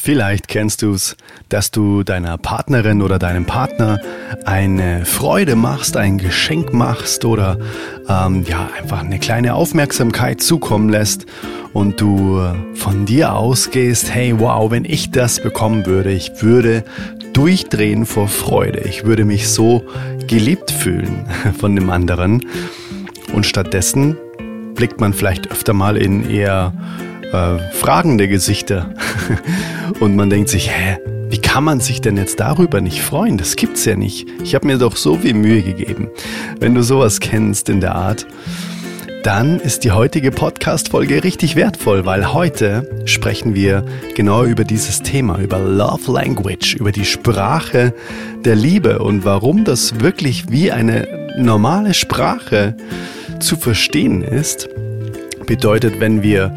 Vielleicht kennst du es, dass du deiner Partnerin oder deinem Partner eine Freude machst, ein Geschenk machst oder ähm, ja einfach eine kleine Aufmerksamkeit zukommen lässt und du von dir ausgehst, hey wow, wenn ich das bekommen würde, ich würde durchdrehen vor Freude, ich würde mich so geliebt fühlen von dem anderen. Und stattdessen blickt man vielleicht öfter mal in eher äh, fragende Gesichter. Und man denkt sich, hä, wie kann man sich denn jetzt darüber nicht freuen? Das gibt's ja nicht. Ich habe mir doch so viel Mühe gegeben. Wenn du sowas kennst in der Art, dann ist die heutige Podcast-Folge richtig wertvoll, weil heute sprechen wir genau über dieses Thema, über Love Language, über die Sprache der Liebe und warum das wirklich wie eine normale Sprache zu verstehen ist. Bedeutet, wenn wir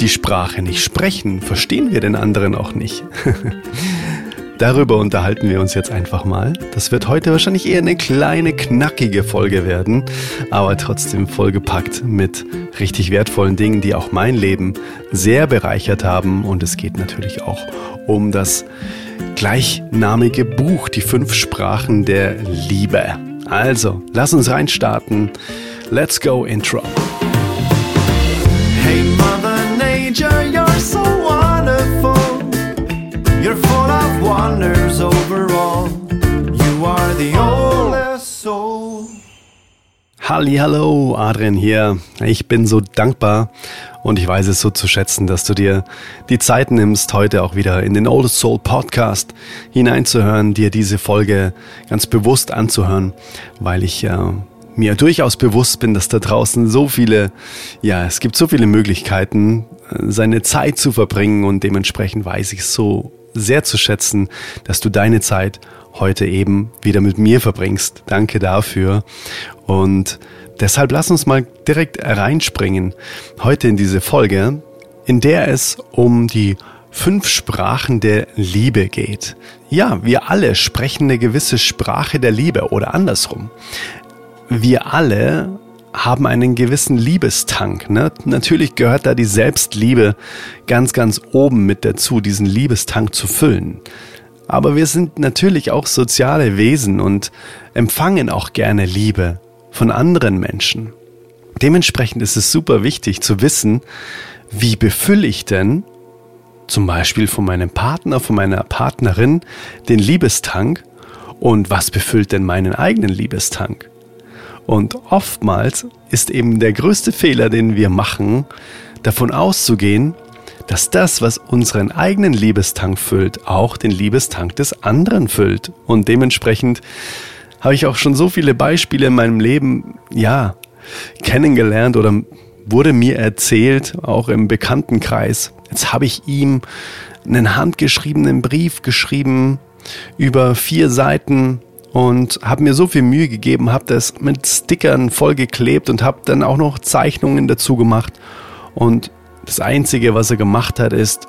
die Sprache nicht sprechen, verstehen wir den anderen auch nicht. Darüber unterhalten wir uns jetzt einfach mal. Das wird heute wahrscheinlich eher eine kleine, knackige Folge werden, aber trotzdem vollgepackt mit richtig wertvollen Dingen, die auch mein Leben sehr bereichert haben. Und es geht natürlich auch um das gleichnamige Buch, die fünf Sprachen der Liebe. Also, lass uns reinstarten. Let's go, Intro. Nature, you're so wonderful. You're full of wonders overall. You are the oldest soul. Hallo, Adrian hier. Ich bin so dankbar und ich weiß es so zu schätzen, dass du dir die Zeit nimmst, heute auch wieder in den Oldest Soul Podcast hineinzuhören, dir diese Folge ganz bewusst anzuhören, weil ich äh, mir durchaus bewusst bin, dass da draußen so viele, ja, es gibt so viele Möglichkeiten, seine Zeit zu verbringen und dementsprechend weiß ich so sehr zu schätzen, dass du deine Zeit heute eben wieder mit mir verbringst. Danke dafür. Und deshalb lass uns mal direkt reinspringen heute in diese Folge, in der es um die fünf Sprachen der Liebe geht. Ja, wir alle sprechen eine gewisse Sprache der Liebe oder andersrum wir alle haben einen gewissen Liebestank. Ne? Natürlich gehört da die Selbstliebe ganz, ganz oben mit dazu, diesen Liebestank zu füllen. Aber wir sind natürlich auch soziale Wesen und empfangen auch gerne Liebe von anderen Menschen. Dementsprechend ist es super wichtig zu wissen, wie befülle ich denn zum Beispiel von meinem Partner, von meiner Partnerin den Liebestank und was befüllt denn meinen eigenen Liebestank? Und oftmals ist eben der größte Fehler, den wir machen, davon auszugehen, dass das, was unseren eigenen Liebestank füllt, auch den Liebestank des anderen füllt. Und dementsprechend habe ich auch schon so viele Beispiele in meinem Leben, ja, kennengelernt oder wurde mir erzählt, auch im Bekanntenkreis. Jetzt habe ich ihm einen handgeschriebenen Brief geschrieben über vier Seiten und habe mir so viel Mühe gegeben, habe das mit Stickern vollgeklebt und habe dann auch noch Zeichnungen dazu gemacht. Und das Einzige, was er gemacht hat, ist,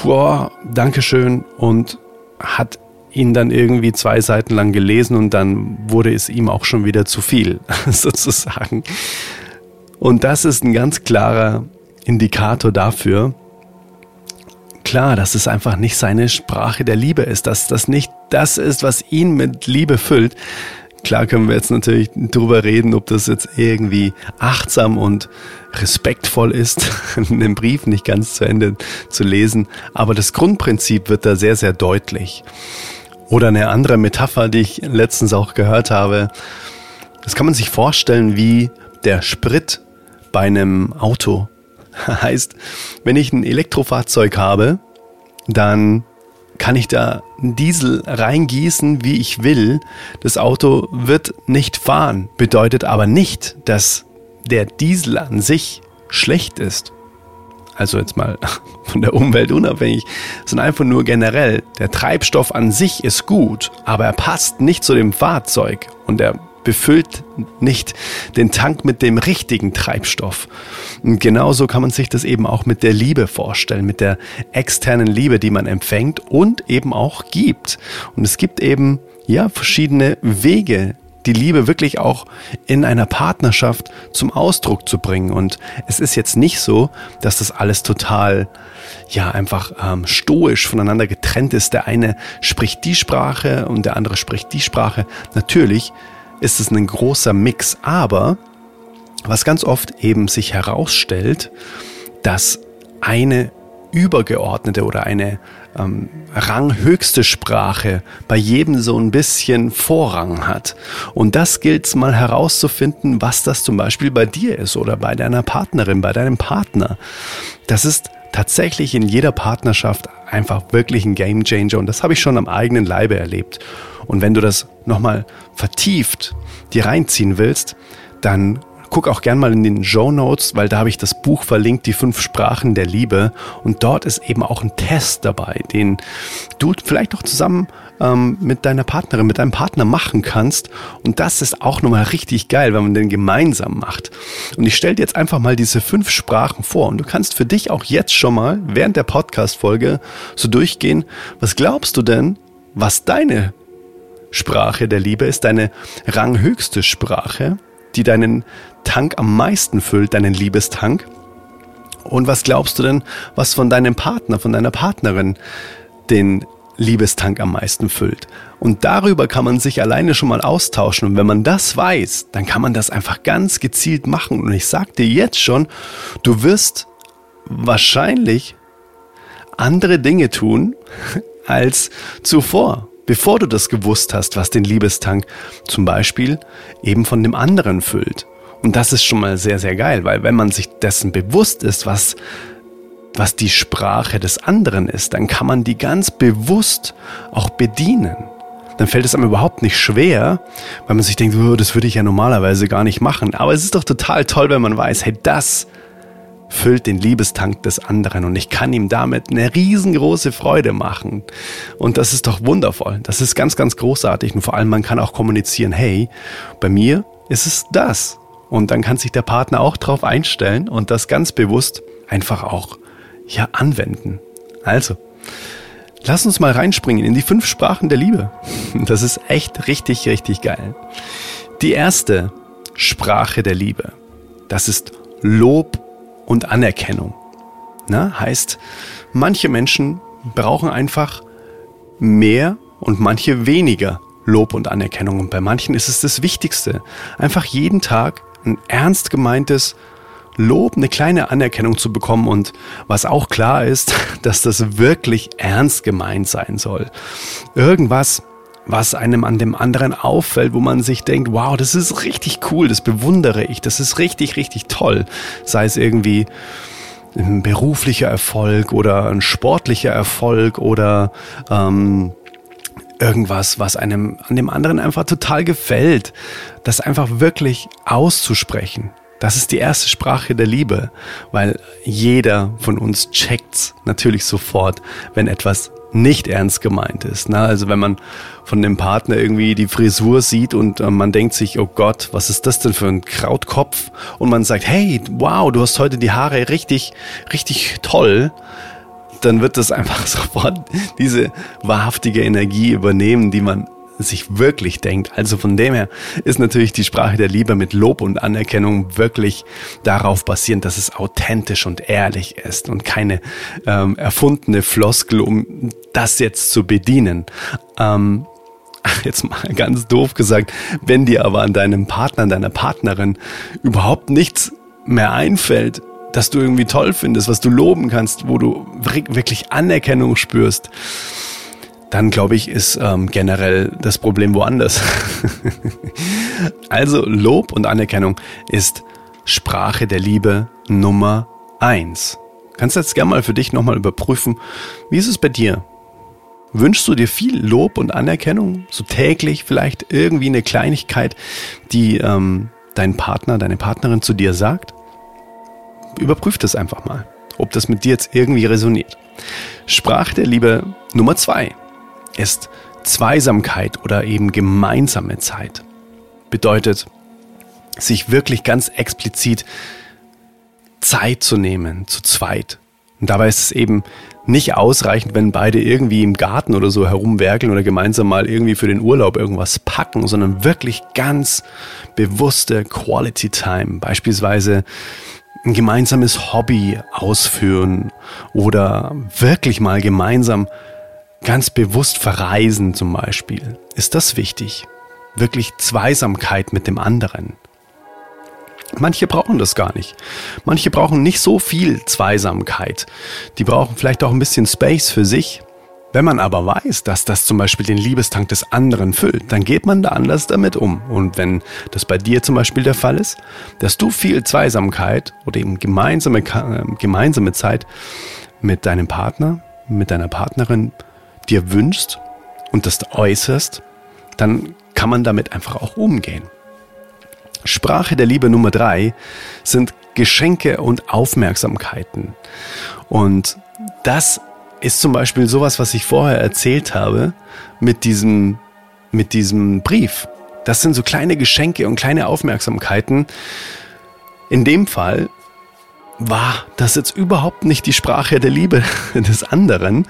boah, Dankeschön und hat ihn dann irgendwie zwei Seiten lang gelesen und dann wurde es ihm auch schon wieder zu viel, sozusagen. Und das ist ein ganz klarer Indikator dafür, klar, dass es einfach nicht seine Sprache der Liebe ist, dass das nicht das ist, was ihn mit Liebe füllt. Klar können wir jetzt natürlich drüber reden, ob das jetzt irgendwie achtsam und respektvoll ist, einen Brief nicht ganz zu Ende zu lesen. Aber das Grundprinzip wird da sehr, sehr deutlich. Oder eine andere Metapher, die ich letztens auch gehört habe. Das kann man sich vorstellen wie der Sprit bei einem Auto. Heißt, wenn ich ein Elektrofahrzeug habe, dann kann ich da Diesel reingießen, wie ich will. Das Auto wird nicht fahren, bedeutet aber nicht, dass der Diesel an sich schlecht ist. Also jetzt mal von der Umwelt unabhängig, sondern einfach nur generell. Der Treibstoff an sich ist gut, aber er passt nicht zu dem Fahrzeug und er befüllt nicht den Tank mit dem richtigen Treibstoff. Und genauso kann man sich das eben auch mit der Liebe vorstellen, mit der externen Liebe, die man empfängt und eben auch gibt. Und es gibt eben, ja, verschiedene Wege, die Liebe wirklich auch in einer Partnerschaft zum Ausdruck zu bringen. Und es ist jetzt nicht so, dass das alles total, ja, einfach ähm, stoisch voneinander getrennt ist. Der eine spricht die Sprache und der andere spricht die Sprache. Natürlich ist es ein großer Mix, aber was ganz oft eben sich herausstellt, dass eine übergeordnete oder eine ähm, ranghöchste Sprache bei jedem so ein bisschen Vorrang hat. Und das gilt es mal herauszufinden, was das zum Beispiel bei dir ist oder bei deiner Partnerin, bei deinem Partner. Das ist tatsächlich in jeder Partnerschaft einfach wirklich ein Game Changer und das habe ich schon am eigenen Leibe erlebt. Und wenn du das nochmal vertieft dir reinziehen willst, dann Guck auch gern mal in den Show Notes, weil da habe ich das Buch verlinkt, die fünf Sprachen der Liebe. Und dort ist eben auch ein Test dabei, den du vielleicht auch zusammen ähm, mit deiner Partnerin, mit deinem Partner machen kannst. Und das ist auch nochmal richtig geil, wenn man den gemeinsam macht. Und ich stelle dir jetzt einfach mal diese fünf Sprachen vor. Und du kannst für dich auch jetzt schon mal während der Podcast-Folge so durchgehen. Was glaubst du denn, was deine Sprache der Liebe ist, deine ranghöchste Sprache? die deinen Tank am meisten füllt, deinen Liebestank? Und was glaubst du denn, was von deinem Partner, von deiner Partnerin den Liebestank am meisten füllt? Und darüber kann man sich alleine schon mal austauschen. Und wenn man das weiß, dann kann man das einfach ganz gezielt machen. Und ich sag dir jetzt schon, du wirst wahrscheinlich andere Dinge tun als zuvor bevor du das gewusst hast, was den Liebestank zum Beispiel eben von dem anderen füllt. Und das ist schon mal sehr, sehr geil, weil wenn man sich dessen bewusst ist, was, was die Sprache des anderen ist, dann kann man die ganz bewusst auch bedienen. Dann fällt es einem überhaupt nicht schwer, weil man sich denkt, oh, das würde ich ja normalerweise gar nicht machen. Aber es ist doch total toll, wenn man weiß, hey, das füllt den Liebestank des anderen und ich kann ihm damit eine riesengroße Freude machen. Und das ist doch wundervoll. Das ist ganz, ganz großartig und vor allem man kann auch kommunizieren, hey, bei mir ist es das. Und dann kann sich der Partner auch drauf einstellen und das ganz bewusst einfach auch ja anwenden. Also, lass uns mal reinspringen in die fünf Sprachen der Liebe. Das ist echt richtig, richtig geil. Die erste Sprache der Liebe, das ist Lob und Anerkennung. Na, heißt, manche Menschen brauchen einfach mehr und manche weniger Lob und Anerkennung. Und bei manchen ist es das Wichtigste. Einfach jeden Tag ein ernst gemeintes Lob, eine kleine Anerkennung zu bekommen und was auch klar ist, dass das wirklich ernst gemeint sein soll. Irgendwas, was einem an dem anderen auffällt, wo man sich denkt, wow, das ist richtig cool, das bewundere ich, das ist richtig, richtig toll. Sei es irgendwie ein beruflicher Erfolg oder ein sportlicher Erfolg oder ähm, irgendwas, was einem an dem anderen einfach total gefällt. Das einfach wirklich auszusprechen. Das ist die erste Sprache der Liebe, weil jeder von uns checkt natürlich sofort, wenn etwas nicht ernst gemeint ist. Ne? Also wenn man von dem Partner irgendwie die Frisur sieht und äh, man denkt sich, oh Gott, was ist das denn für ein Krautkopf? Und man sagt, hey, wow, du hast heute die Haare richtig, richtig toll. Dann wird das einfach sofort diese wahrhaftige Energie übernehmen, die man sich wirklich denkt. Also von dem her ist natürlich die Sprache der Liebe mit Lob und Anerkennung wirklich darauf basierend, dass es authentisch und ehrlich ist und keine ähm, erfundene Floskel, um das jetzt zu bedienen. Ähm, jetzt mal ganz doof gesagt, wenn dir aber an deinem Partner, an deiner Partnerin überhaupt nichts mehr einfällt, das du irgendwie toll findest, was du loben kannst, wo du wirklich Anerkennung spürst, dann glaube ich, ist ähm, generell das Problem woanders. also Lob und Anerkennung ist Sprache der Liebe Nummer eins. Kannst du jetzt gerne mal für dich nochmal überprüfen, wie ist es bei dir? Wünschst du dir viel Lob und Anerkennung? So täglich vielleicht irgendwie eine Kleinigkeit, die ähm, dein Partner, deine Partnerin zu dir sagt? Überprüf das einfach mal, ob das mit dir jetzt irgendwie resoniert. Sprache der Liebe Nummer zwei ist Zweisamkeit oder eben gemeinsame Zeit. Bedeutet, sich wirklich ganz explizit Zeit zu nehmen, zu zweit, Und dabei ist es eben nicht ausreichend, wenn beide irgendwie im Garten oder so herumwerkeln oder gemeinsam mal irgendwie für den Urlaub irgendwas packen, sondern wirklich ganz bewusste Quality Time. Beispielsweise ein gemeinsames Hobby ausführen oder wirklich mal gemeinsam ganz bewusst verreisen zum Beispiel. Ist das wichtig? Wirklich Zweisamkeit mit dem anderen. Manche brauchen das gar nicht. Manche brauchen nicht so viel Zweisamkeit. Die brauchen vielleicht auch ein bisschen Space für sich. Wenn man aber weiß, dass das zum Beispiel den Liebestank des anderen füllt, dann geht man da anders damit um. Und wenn das bei dir zum Beispiel der Fall ist, dass du viel Zweisamkeit oder eben gemeinsame, äh, gemeinsame Zeit mit deinem Partner, mit deiner Partnerin dir wünschst und das äußerst, dann kann man damit einfach auch umgehen. Sprache der Liebe Nummer drei sind Geschenke und Aufmerksamkeiten. Und das ist zum Beispiel sowas, was ich vorher erzählt habe mit diesem, mit diesem Brief. Das sind so kleine Geschenke und kleine Aufmerksamkeiten. In dem Fall war das jetzt überhaupt nicht die Sprache der Liebe des anderen,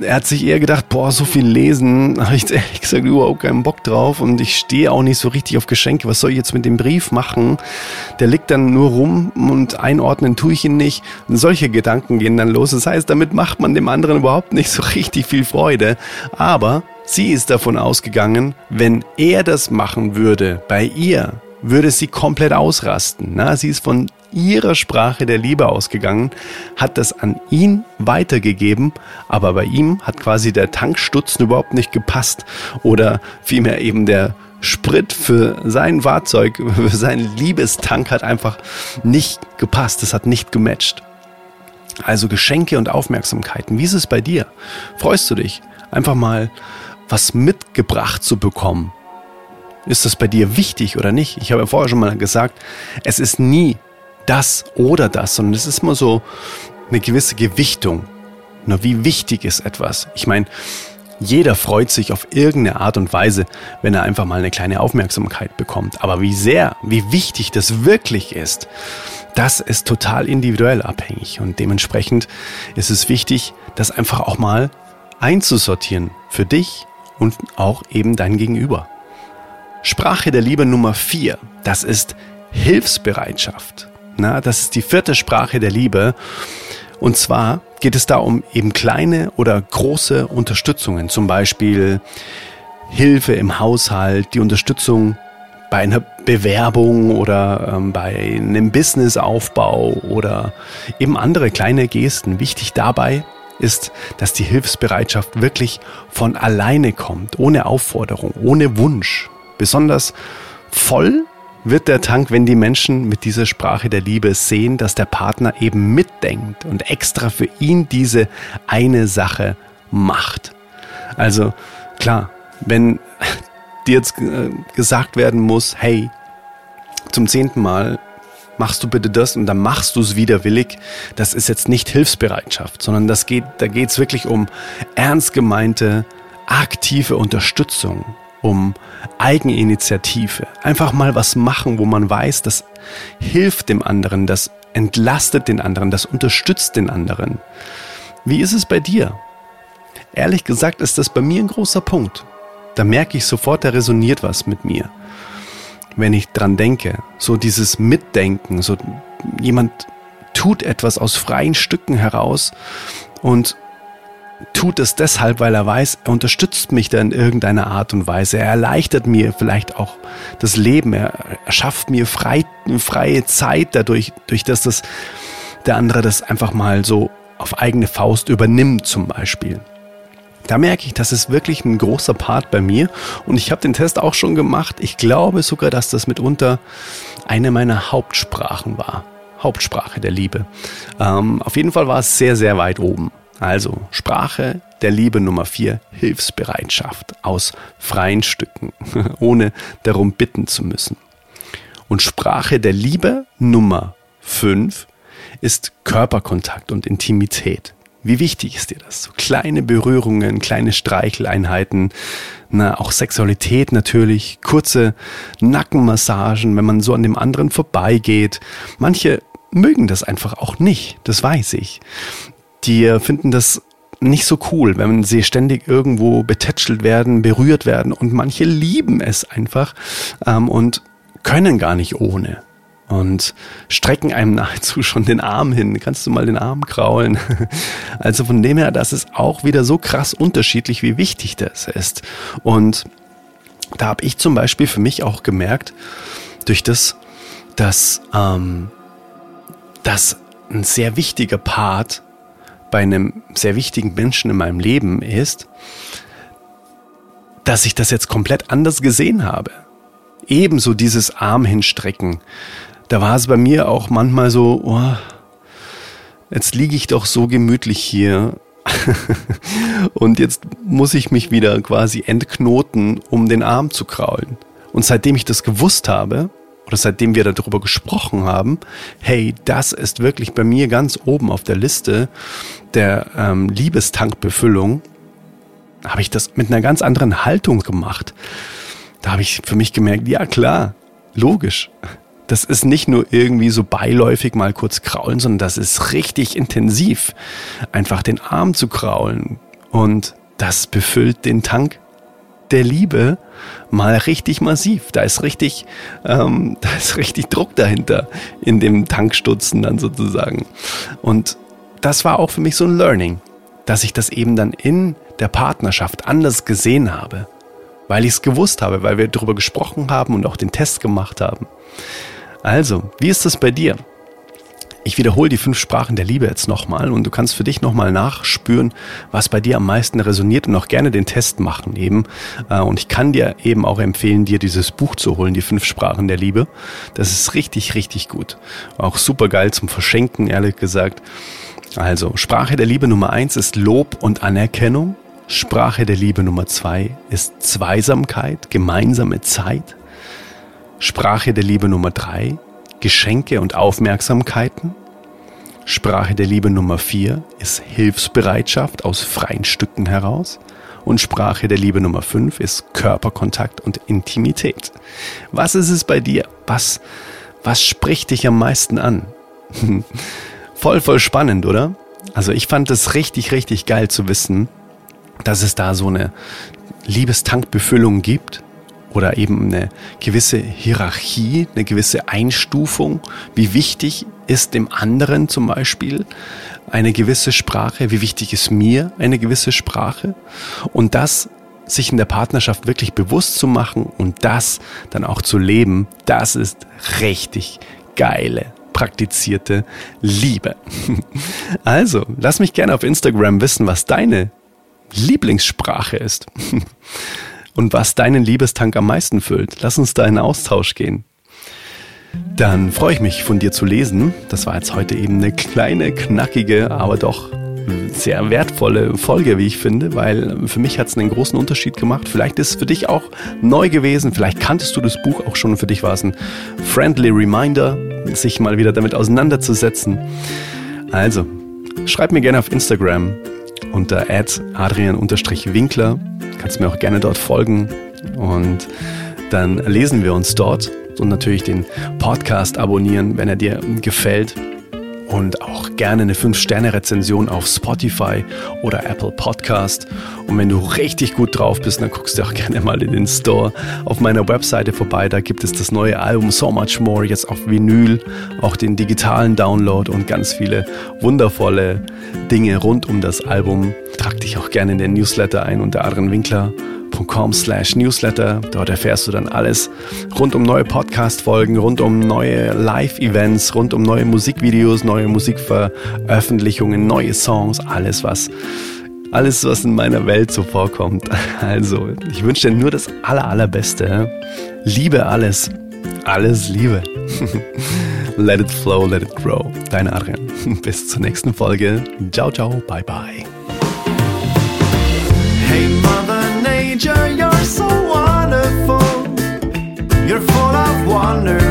er hat sich eher gedacht, boah, so viel lesen, habe ich ehrlich gesagt überhaupt keinen Bock drauf und ich stehe auch nicht so richtig auf Geschenke. Was soll ich jetzt mit dem Brief machen? Der liegt dann nur rum und einordnen tue ich ihn nicht. Und solche Gedanken gehen dann los. Das heißt, damit macht man dem anderen überhaupt nicht so richtig viel Freude. Aber sie ist davon ausgegangen, wenn er das machen würde bei ihr, würde sie komplett ausrasten. Na, sie ist von ihrer Sprache der Liebe ausgegangen, hat das an ihn weitergegeben, aber bei ihm hat quasi der Tankstutzen überhaupt nicht gepasst oder vielmehr eben der Sprit für sein Fahrzeug, für seinen Liebestank hat einfach nicht gepasst, es hat nicht gematcht. Also Geschenke und Aufmerksamkeiten. Wie ist es bei dir? Freust du dich, einfach mal was mitgebracht zu bekommen? Ist das bei dir wichtig oder nicht? Ich habe ja vorher schon mal gesagt, es ist nie das oder das, sondern es ist immer so eine gewisse Gewichtung. Na, wie wichtig ist etwas? Ich meine, jeder freut sich auf irgendeine Art und Weise, wenn er einfach mal eine kleine Aufmerksamkeit bekommt. Aber wie sehr, wie wichtig das wirklich ist, das ist total individuell abhängig. Und dementsprechend ist es wichtig, das einfach auch mal einzusortieren für dich und auch eben dein Gegenüber. Sprache der Liebe Nummer vier, das ist Hilfsbereitschaft. Na, das ist die vierte Sprache der Liebe. Und zwar geht es da um eben kleine oder große Unterstützungen, zum Beispiel Hilfe im Haushalt, die Unterstützung bei einer Bewerbung oder ähm, bei einem Businessaufbau oder eben andere kleine Gesten. Wichtig dabei ist, dass die Hilfsbereitschaft wirklich von alleine kommt, ohne Aufforderung, ohne Wunsch. Besonders voll wird der Tank, wenn die Menschen mit dieser Sprache der Liebe sehen, dass der Partner eben mitdenkt und extra für ihn diese eine Sache macht. Also klar, wenn dir jetzt äh, gesagt werden muss, hey, zum zehnten Mal machst du bitte das und dann machst du es widerwillig. Das ist jetzt nicht Hilfsbereitschaft, sondern das geht, da geht es wirklich um ernst gemeinte, aktive Unterstützung um Eigeninitiative. Einfach mal was machen, wo man weiß, das hilft dem anderen, das entlastet den anderen, das unterstützt den anderen. Wie ist es bei dir? Ehrlich gesagt ist das bei mir ein großer Punkt. Da merke ich sofort, da resoniert was mit mir. Wenn ich dran denke, so dieses Mitdenken, so jemand tut etwas aus freien Stücken heraus und tut es deshalb, weil er weiß, er unterstützt mich da in irgendeiner Art und Weise. Er erleichtert mir vielleicht auch das Leben. Er, schafft mir frei, freie Zeit dadurch, durch dass das der andere das einfach mal so auf eigene Faust übernimmt zum Beispiel. Da merke ich, das ist wirklich ein großer Part bei mir und ich habe den Test auch schon gemacht. Ich glaube sogar, dass das mitunter eine meiner Hauptsprachen war. Hauptsprache der Liebe. Ähm, auf jeden Fall war es sehr, sehr weit oben. Also Sprache der Liebe Nummer vier Hilfsbereitschaft aus freien Stücken, ohne darum bitten zu müssen. Und Sprache der Liebe Nummer fünf ist Körperkontakt und Intimität. Wie wichtig ist dir das? So kleine Berührungen, kleine Streicheleinheiten, na, auch Sexualität natürlich, kurze Nackenmassagen, wenn man so an dem anderen vorbeigeht. Manche mögen das einfach auch nicht, das weiß ich. Die finden das nicht so cool, wenn sie ständig irgendwo betätschelt werden, berührt werden und manche lieben es einfach ähm, und können gar nicht ohne und strecken einem nahezu schon den Arm hin. Kannst du mal den Arm kraulen? Also von dem her, das ist auch wieder so krass unterschiedlich, wie wichtig das ist. Und da habe ich zum Beispiel für mich auch gemerkt, durch das, dass ähm, das ein sehr wichtiger Part bei einem sehr wichtigen Menschen in meinem Leben ist, dass ich das jetzt komplett anders gesehen habe. Ebenso dieses Arm hinstrecken. Da war es bei mir auch manchmal so, oh, jetzt liege ich doch so gemütlich hier und jetzt muss ich mich wieder quasi entknoten, um den Arm zu kraulen. Und seitdem ich das gewusst habe, oder seitdem wir darüber gesprochen haben, hey, das ist wirklich bei mir ganz oben auf der Liste der ähm, Liebestankbefüllung, habe ich das mit einer ganz anderen Haltung gemacht. Da habe ich für mich gemerkt, ja klar, logisch. Das ist nicht nur irgendwie so beiläufig mal kurz kraulen, sondern das ist richtig intensiv. Einfach den Arm zu kraulen. Und das befüllt den Tank der Liebe mal richtig massiv. Da ist richtig, ähm, da ist richtig Druck dahinter in dem Tankstutzen dann sozusagen. Und das war auch für mich so ein Learning, dass ich das eben dann in der Partnerschaft anders gesehen habe, weil ich es gewusst habe, weil wir darüber gesprochen haben und auch den Test gemacht haben. Also, wie ist das bei dir? Ich wiederhole die fünf Sprachen der Liebe jetzt nochmal und du kannst für dich nochmal nachspüren, was bei dir am meisten resoniert und auch gerne den Test machen eben. Äh, und ich kann dir eben auch empfehlen, dir dieses Buch zu holen, die fünf Sprachen der Liebe. Das ist richtig, richtig gut. Auch super geil zum Verschenken, ehrlich gesagt. Also, Sprache der Liebe Nummer eins ist Lob und Anerkennung. Sprache der Liebe Nummer zwei ist Zweisamkeit, gemeinsame Zeit. Sprache der Liebe Nummer drei Geschenke und Aufmerksamkeiten. Sprache der Liebe Nummer 4 ist Hilfsbereitschaft aus freien Stücken heraus. Und Sprache der Liebe Nummer 5 ist Körperkontakt und Intimität. Was ist es bei dir? Was, was spricht dich am meisten an? voll, voll spannend, oder? Also ich fand es richtig, richtig geil zu wissen, dass es da so eine Liebestankbefüllung gibt oder eben eine gewisse Hierarchie, eine gewisse Einstufung. Wie wichtig ist dem anderen zum Beispiel eine gewisse Sprache? Wie wichtig ist mir eine gewisse Sprache? Und das sich in der Partnerschaft wirklich bewusst zu machen und das dann auch zu leben, das ist richtig geile praktizierte Liebe. Also, lass mich gerne auf Instagram wissen, was deine Lieblingssprache ist. und was deinen Liebestank am meisten füllt. Lass uns da in Austausch gehen. Dann freue ich mich von dir zu lesen. Das war jetzt heute eben eine kleine, knackige, aber doch sehr wertvolle Folge, wie ich finde, weil für mich hat es einen großen Unterschied gemacht. Vielleicht ist es für dich auch neu gewesen, vielleicht kanntest du das Buch auch schon und für dich war es ein friendly Reminder, sich mal wieder damit auseinanderzusetzen. Also, schreib mir gerne auf Instagram unter adrian-winkler kannst mir auch gerne dort folgen. Und dann lesen wir uns dort. Und natürlich den Podcast abonnieren, wenn er dir gefällt und auch gerne eine 5-Sterne-Rezension auf Spotify oder Apple Podcast. Und wenn du richtig gut drauf bist, dann guckst du auch gerne mal in den Store auf meiner Webseite vorbei. Da gibt es das neue Album So Much More jetzt auf Vinyl, auch den digitalen Download und ganz viele wundervolle Dinge rund um das Album. Trag dich auch gerne in den Newsletter ein unter Adrian Winkler newsletter. Dort erfährst du dann alles rund um neue Podcast-Folgen, rund um neue Live-Events, rund um neue Musikvideos, neue Musikveröffentlichungen, neue Songs, alles was alles, was in meiner Welt so vorkommt. Also, ich wünsche dir nur das aller, allerbeste. Liebe alles. Alles Liebe. let it flow, let it grow. Dein Adrian. Bis zur nächsten Folge. Ciao, ciao. Bye, bye. Mother you're so wonderful. You're full of wonder.